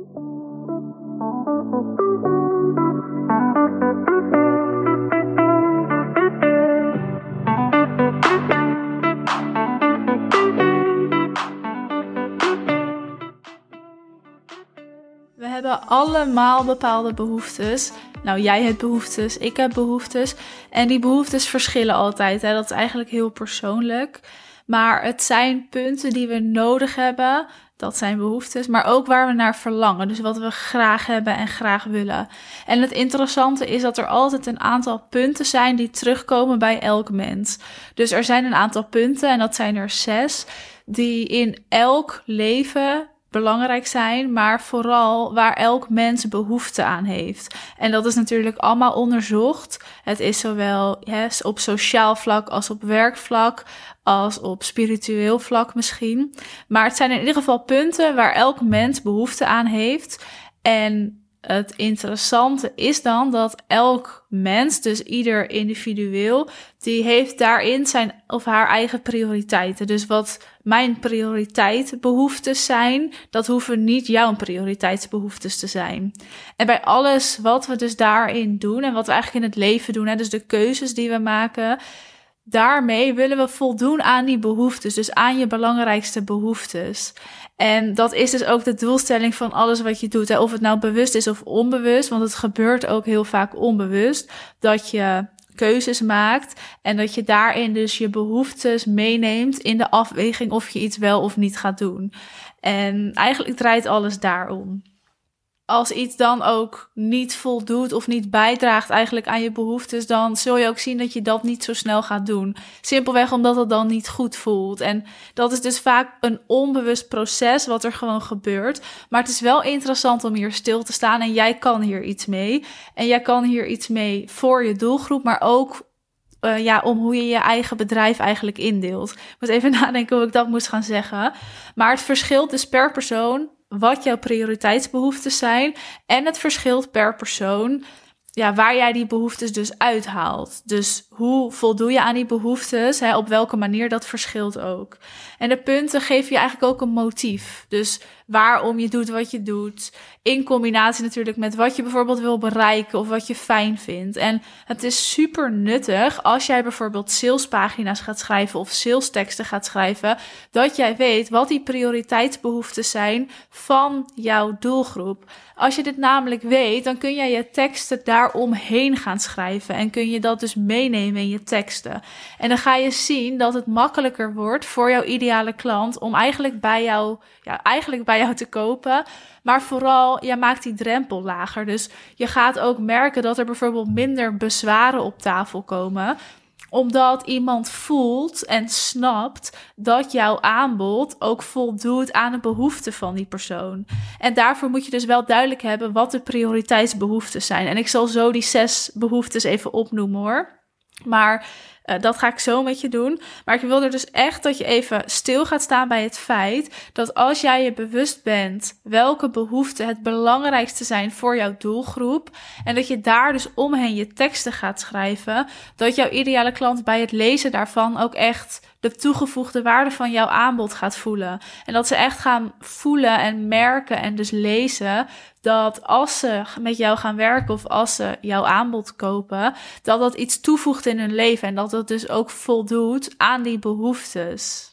We hebben allemaal bepaalde behoeftes. Nou, jij hebt behoeftes, ik heb behoeftes. En die behoeftes verschillen altijd. Hè? Dat is eigenlijk heel persoonlijk. Maar het zijn punten die we nodig hebben. Dat zijn behoeftes, maar ook waar we naar verlangen. Dus wat we graag hebben en graag willen. En het interessante is dat er altijd een aantal punten zijn die terugkomen bij elk mens. Dus er zijn een aantal punten, en dat zijn er zes, die in elk leven belangrijk zijn, maar vooral waar elk mens behoefte aan heeft. En dat is natuurlijk allemaal onderzocht. Het is zowel op sociaal vlak als op werkvlak, als op spiritueel vlak misschien. Maar het zijn in ieder geval punten waar elk mens behoefte aan heeft. En het interessante is dan dat elk mens, dus ieder individueel, die heeft daarin zijn of haar eigen prioriteiten. Dus wat mijn prioriteitsbehoeftes zijn, dat hoeven niet jouw prioriteitsbehoeftes te zijn. En bij alles wat we dus daarin doen en wat we eigenlijk in het leven doen, hè, dus de keuzes die we maken, daarmee willen we voldoen aan die behoeftes, dus aan je belangrijkste behoeftes. En dat is dus ook de doelstelling van alles wat je doet. Of het nou bewust is of onbewust, want het gebeurt ook heel vaak onbewust. Dat je keuzes maakt en dat je daarin dus je behoeftes meeneemt in de afweging of je iets wel of niet gaat doen. En eigenlijk draait alles daarom als iets dan ook niet voldoet of niet bijdraagt eigenlijk aan je behoeftes, dan zul je ook zien dat je dat niet zo snel gaat doen. Simpelweg omdat het dan niet goed voelt. En dat is dus vaak een onbewust proces wat er gewoon gebeurt. Maar het is wel interessant om hier stil te staan en jij kan hier iets mee. En jij kan hier iets mee voor je doelgroep, maar ook uh, ja, om hoe je je eigen bedrijf eigenlijk indeelt. Ik moet even nadenken hoe ik dat moest gaan zeggen. Maar het verschilt dus per persoon wat jouw prioriteitsbehoeftes zijn. En het verschilt per persoon ja, waar jij die behoeftes dus uithaalt. Dus hoe voldoe je aan die behoeftes? Hè, op welke manier dat verschilt ook. En de punten geven je eigenlijk ook een motief. Dus waarom je doet wat je doet. In combinatie natuurlijk met wat je bijvoorbeeld wil bereiken of wat je fijn vindt. En het is super nuttig als jij bijvoorbeeld salespagina's gaat schrijven of salesteksten gaat schrijven, dat jij weet wat die prioriteitsbehoeften zijn van jouw doelgroep. Als je dit namelijk weet, dan kun jij je teksten daaromheen gaan schrijven en kun je dat dus meenemen in je teksten. En dan ga je zien dat het makkelijker wordt voor jouw ideale klant om eigenlijk bij jou, ja, eigenlijk bij jou te kopen. Maar vooral, je maakt die drempel lager. Dus je gaat ook merken dat er bijvoorbeeld minder bezwaren op tafel komen omdat iemand voelt en snapt dat jouw aanbod ook voldoet aan de behoeften van die persoon. En daarvoor moet je dus wel duidelijk hebben wat de prioriteitsbehoeften zijn. En ik zal zo die zes behoeftes even opnoemen hoor. Maar uh, dat ga ik zo met je doen. Maar ik wil er dus echt dat je even stil gaat staan bij het feit dat als jij je bewust bent welke behoeften het belangrijkste zijn voor jouw doelgroep en dat je daar dus omheen je teksten gaat schrijven, dat jouw ideale klant bij het lezen daarvan ook echt de toegevoegde waarde van jouw aanbod gaat voelen. En dat ze echt gaan voelen en merken en dus lezen dat als ze met jou gaan werken of als ze jouw aanbod kopen, dat dat iets toevoegt in hun leven en dat dat dus ook voldoet aan die behoeftes.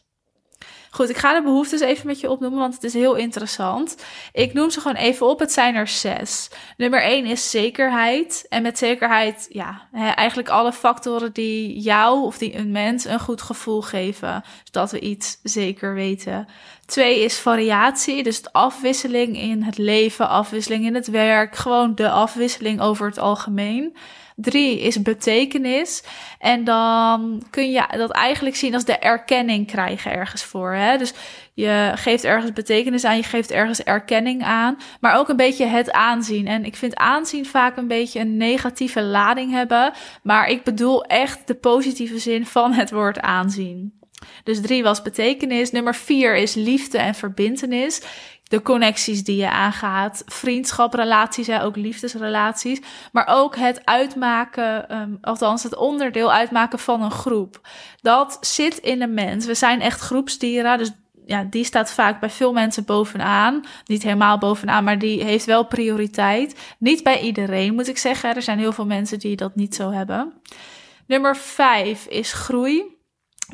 Goed, ik ga de behoeftes even met je opnoemen, want het is heel interessant. Ik noem ze gewoon even op. Het zijn er zes. Nummer één is zekerheid. En met zekerheid, ja, eigenlijk alle factoren die jou of die een mens een goed gevoel geven. Zodat we iets zeker weten. Twee is variatie, dus de afwisseling in het leven, afwisseling in het werk. Gewoon de afwisseling over het algemeen. Drie is betekenis. En dan kun je dat eigenlijk zien als de erkenning krijgen ergens voor. Hè? Dus je geeft ergens betekenis aan, je geeft ergens erkenning aan, maar ook een beetje het aanzien. En ik vind aanzien vaak een beetje een negatieve lading hebben, maar ik bedoel echt de positieve zin van het woord aanzien. Dus drie was betekenis. Nummer vier is liefde en verbintenis de connecties die je aangaat, vriendschaprelaties, ook liefdesrelaties, maar ook het uitmaken, um, althans het onderdeel uitmaken van een groep. Dat zit in de mens. We zijn echt groepsdieren, dus ja, die staat vaak bij veel mensen bovenaan. Niet helemaal bovenaan, maar die heeft wel prioriteit. Niet bij iedereen, moet ik zeggen. Er zijn heel veel mensen die dat niet zo hebben. Nummer vijf is groei.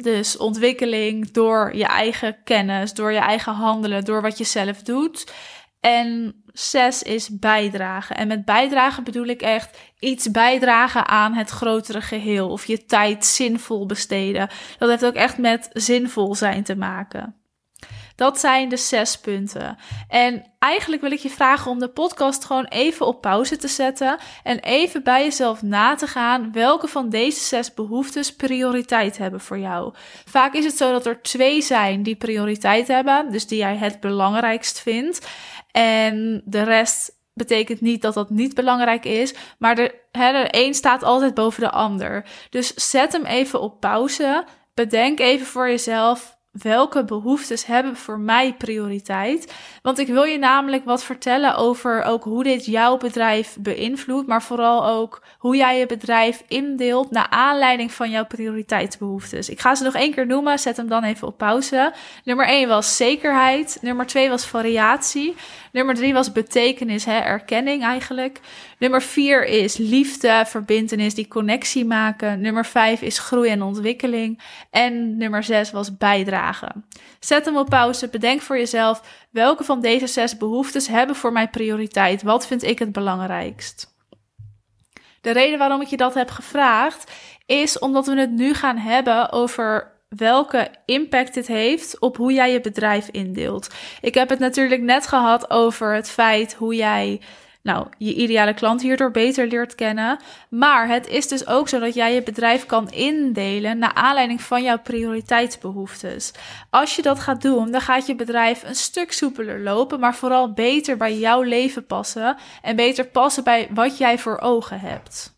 Dus ontwikkeling door je eigen kennis, door je eigen handelen, door wat je zelf doet. En zes is bijdragen. En met bijdragen bedoel ik echt iets bijdragen aan het grotere geheel. Of je tijd zinvol besteden. Dat heeft ook echt met zinvol zijn te maken. Dat zijn de zes punten. En eigenlijk wil ik je vragen om de podcast gewoon even op pauze te zetten en even bij jezelf na te gaan welke van deze zes behoeftes prioriteit hebben voor jou. Vaak is het zo dat er twee zijn die prioriteit hebben, dus die jij het belangrijkst vindt. En de rest betekent niet dat dat niet belangrijk is, maar de, hè, een staat altijd boven de ander. Dus zet hem even op pauze. Bedenk even voor jezelf welke behoeftes hebben voor mij prioriteit? Want ik wil je namelijk wat vertellen over ook hoe dit jouw bedrijf beïnvloedt, maar vooral ook hoe jij je bedrijf indeelt naar aanleiding van jouw prioriteitsbehoeftes. Ik ga ze nog één keer noemen, zet hem dan even op pauze. Nummer 1 was zekerheid, nummer 2 was variatie, nummer 3 was betekenis, hè, erkenning eigenlijk. Nummer 4 is liefde, verbindenis, die connectie maken. Nummer 5 is groei en ontwikkeling. En nummer 6 was bijdragen. Zet hem op pauze, bedenk voor jezelf welke van deze zes behoeftes hebben voor mij prioriteit. Wat vind ik het belangrijkst? De reden waarom ik je dat heb gevraagd is omdat we het nu gaan hebben over welke impact dit heeft op hoe jij je bedrijf indeelt. Ik heb het natuurlijk net gehad over het feit hoe jij nou, je ideale klant hierdoor beter leert kennen. Maar het is dus ook zo dat jij je bedrijf kan indelen naar aanleiding van jouw prioriteitsbehoeftes. Als je dat gaat doen, dan gaat je bedrijf een stuk soepeler lopen, maar vooral beter bij jouw leven passen en beter passen bij wat jij voor ogen hebt.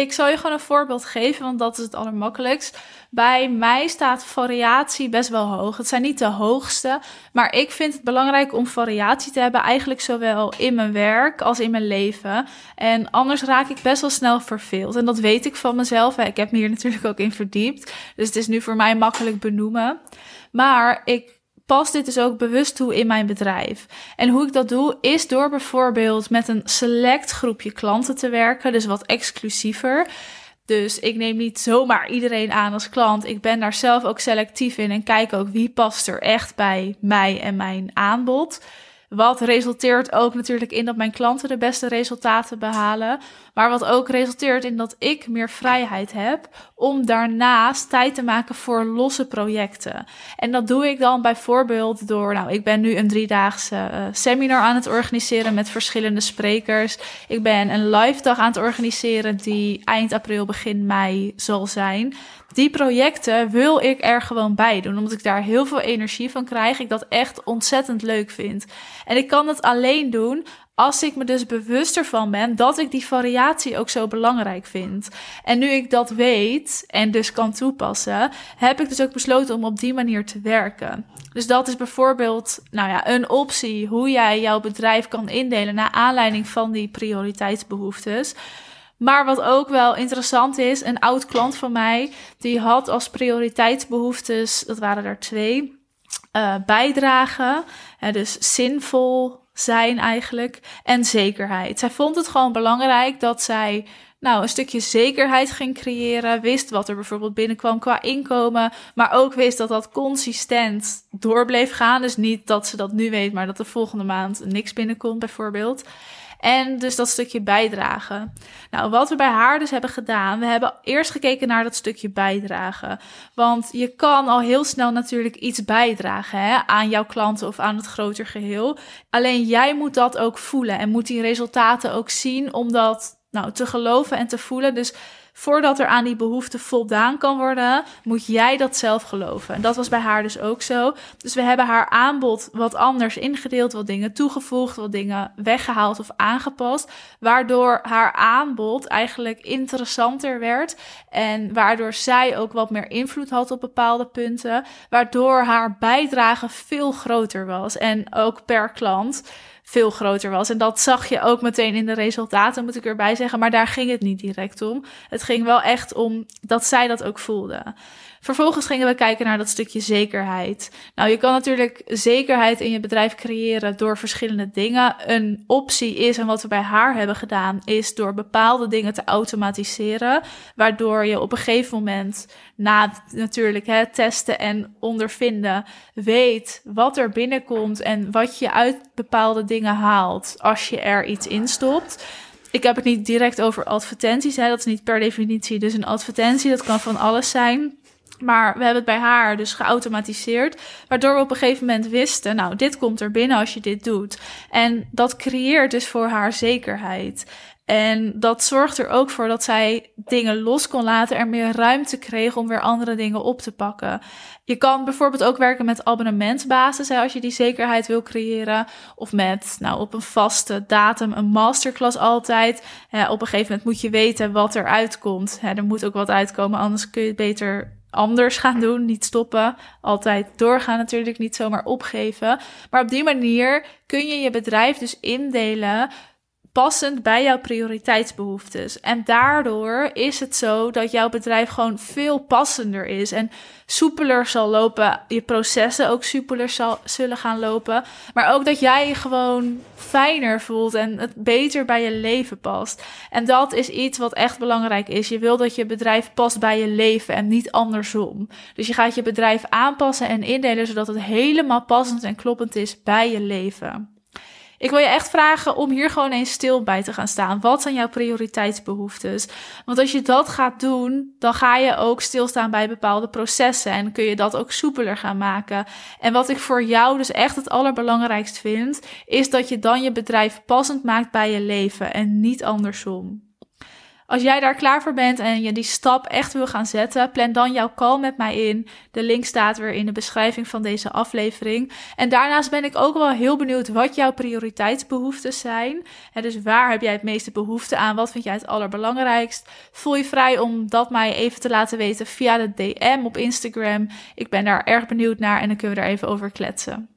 Ik zal je gewoon een voorbeeld geven, want dat is het allermakkelijkst. Bij mij staat variatie best wel hoog. Het zijn niet de hoogste, maar ik vind het belangrijk om variatie te hebben, eigenlijk zowel in mijn werk als in mijn leven. En anders raak ik best wel snel verveeld. En dat weet ik van mezelf. Ik heb me hier natuurlijk ook in verdiept, dus het is nu voor mij makkelijk benoemen. Maar ik pas dit dus ook bewust toe in mijn bedrijf. En hoe ik dat doe, is door bijvoorbeeld met een select groepje klanten te werken, dus wat exclusiever. Dus ik neem niet zomaar iedereen aan als klant. Ik ben daar zelf ook selectief in en kijk ook wie past er echt bij mij en mijn aanbod. Wat resulteert ook natuurlijk in dat mijn klanten de beste resultaten behalen. Maar wat ook resulteert in dat ik meer vrijheid heb om daarnaast tijd te maken voor losse projecten. En dat doe ik dan bijvoorbeeld door, nou, ik ben nu een driedaagse uh, seminar aan het organiseren met verschillende sprekers. Ik ben een live dag aan het organiseren die eind april, begin mei zal zijn die projecten wil ik er gewoon bij doen. Omdat ik daar heel veel energie van krijg. Ik dat echt ontzettend leuk vind. En ik kan het alleen doen als ik me dus bewust ervan ben dat ik die variatie ook zo belangrijk vind. En nu ik dat weet en dus kan toepassen, heb ik dus ook besloten om op die manier te werken. Dus dat is bijvoorbeeld nou ja, een optie hoe jij jouw bedrijf kan indelen naar aanleiding van die prioriteitsbehoeftes. Maar wat ook wel interessant is, een oud klant van mij, die had als prioriteitsbehoeftes, dat waren er twee, uh, bijdragen, dus zinvol zijn eigenlijk, en zekerheid. Zij vond het gewoon belangrijk dat zij nou, een stukje zekerheid ging creëren. Wist wat er bijvoorbeeld binnenkwam qua inkomen. Maar ook wist dat dat consistent door bleef gaan. Dus niet dat ze dat nu weet, maar dat de volgende maand niks binnenkomt, bijvoorbeeld. En dus dat stukje bijdragen. Nou, wat we bij haar dus hebben gedaan, we hebben eerst gekeken naar dat stukje bijdragen. Want je kan al heel snel natuurlijk iets bijdragen hè, aan jouw klanten of aan het groter geheel. Alleen jij moet dat ook voelen en moet die resultaten ook zien om dat nou, te geloven en te voelen. Dus voordat er aan die behoefte voldaan kan worden, moet jij dat zelf geloven. En dat was bij haar dus ook zo. Dus we hebben haar aanbod wat anders ingedeeld, wat dingen toegevoegd, wat dingen weggehaald of aangepast, waardoor haar aanbod eigenlijk interessanter werd en waardoor zij ook wat meer invloed had op bepaalde punten, waardoor haar bijdrage veel groter was en ook per klant veel groter was. En dat zag je ook meteen in de resultaten, moet ik erbij zeggen. Maar daar ging het niet direct om. Het ging wel echt om dat zij dat ook voelde. Vervolgens gingen we kijken naar dat stukje zekerheid. Nou, je kan natuurlijk zekerheid in je bedrijf creëren door verschillende dingen. Een optie is, en wat we bij haar hebben gedaan, is door bepaalde dingen te automatiseren. Waardoor je op een gegeven moment, na natuurlijk hè, testen en ondervinden, weet wat er binnenkomt en wat je uit bepaalde dingen haalt als je er iets in stopt ik heb het niet direct over advertenties. Hè. Dat is niet per definitie dus een advertentie. Dat kan van alles zijn. Maar we hebben het bij haar dus geautomatiseerd. Waardoor we op een gegeven moment wisten: nou, dit komt er binnen als je dit doet. En dat creëert dus voor haar zekerheid. En dat zorgt er ook voor dat zij dingen los kon laten, er meer ruimte kreeg om weer andere dingen op te pakken. Je kan bijvoorbeeld ook werken met abonnementsbasis, hè, als je die zekerheid wil creëren. Of met, nou, op een vaste datum een masterclass altijd. op een gegeven moment moet je weten wat er uitkomt. Hè, er moet ook wat uitkomen, anders kun je het beter anders gaan doen, niet stoppen, altijd doorgaan natuurlijk, niet zomaar opgeven. Maar op die manier kun je je bedrijf dus indelen passend bij jouw prioriteitsbehoeftes. En daardoor is het zo dat jouw bedrijf gewoon veel passender is en soepeler zal lopen. Je processen ook soepeler zal, zullen gaan lopen. Maar ook dat jij je gewoon fijner voelt en het beter bij je leven past. En dat is iets wat echt belangrijk is. Je wil dat je bedrijf past bij je leven en niet andersom. Dus je gaat je bedrijf aanpassen en indelen zodat het helemaal passend en kloppend is bij je leven. Ik wil je echt vragen om hier gewoon eens stil bij te gaan staan. Wat zijn jouw prioriteitsbehoeftes? Want als je dat gaat doen, dan ga je ook stilstaan bij bepaalde processen en kun je dat ook soepeler gaan maken. En wat ik voor jou dus echt het allerbelangrijkst vind, is dat je dan je bedrijf passend maakt bij je leven en niet andersom. Als jij daar klaar voor bent en je die stap echt wil gaan zetten, plan dan jouw call met mij in. De link staat weer in de beschrijving van deze aflevering. En daarnaast ben ik ook wel heel benieuwd wat jouw prioriteitsbehoeftes zijn. Dus waar heb jij het meeste behoefte aan? Wat vind jij het allerbelangrijkst? Voel je vrij om dat mij even te laten weten via de DM op Instagram. Ik ben daar erg benieuwd naar en dan kunnen we daar even over kletsen.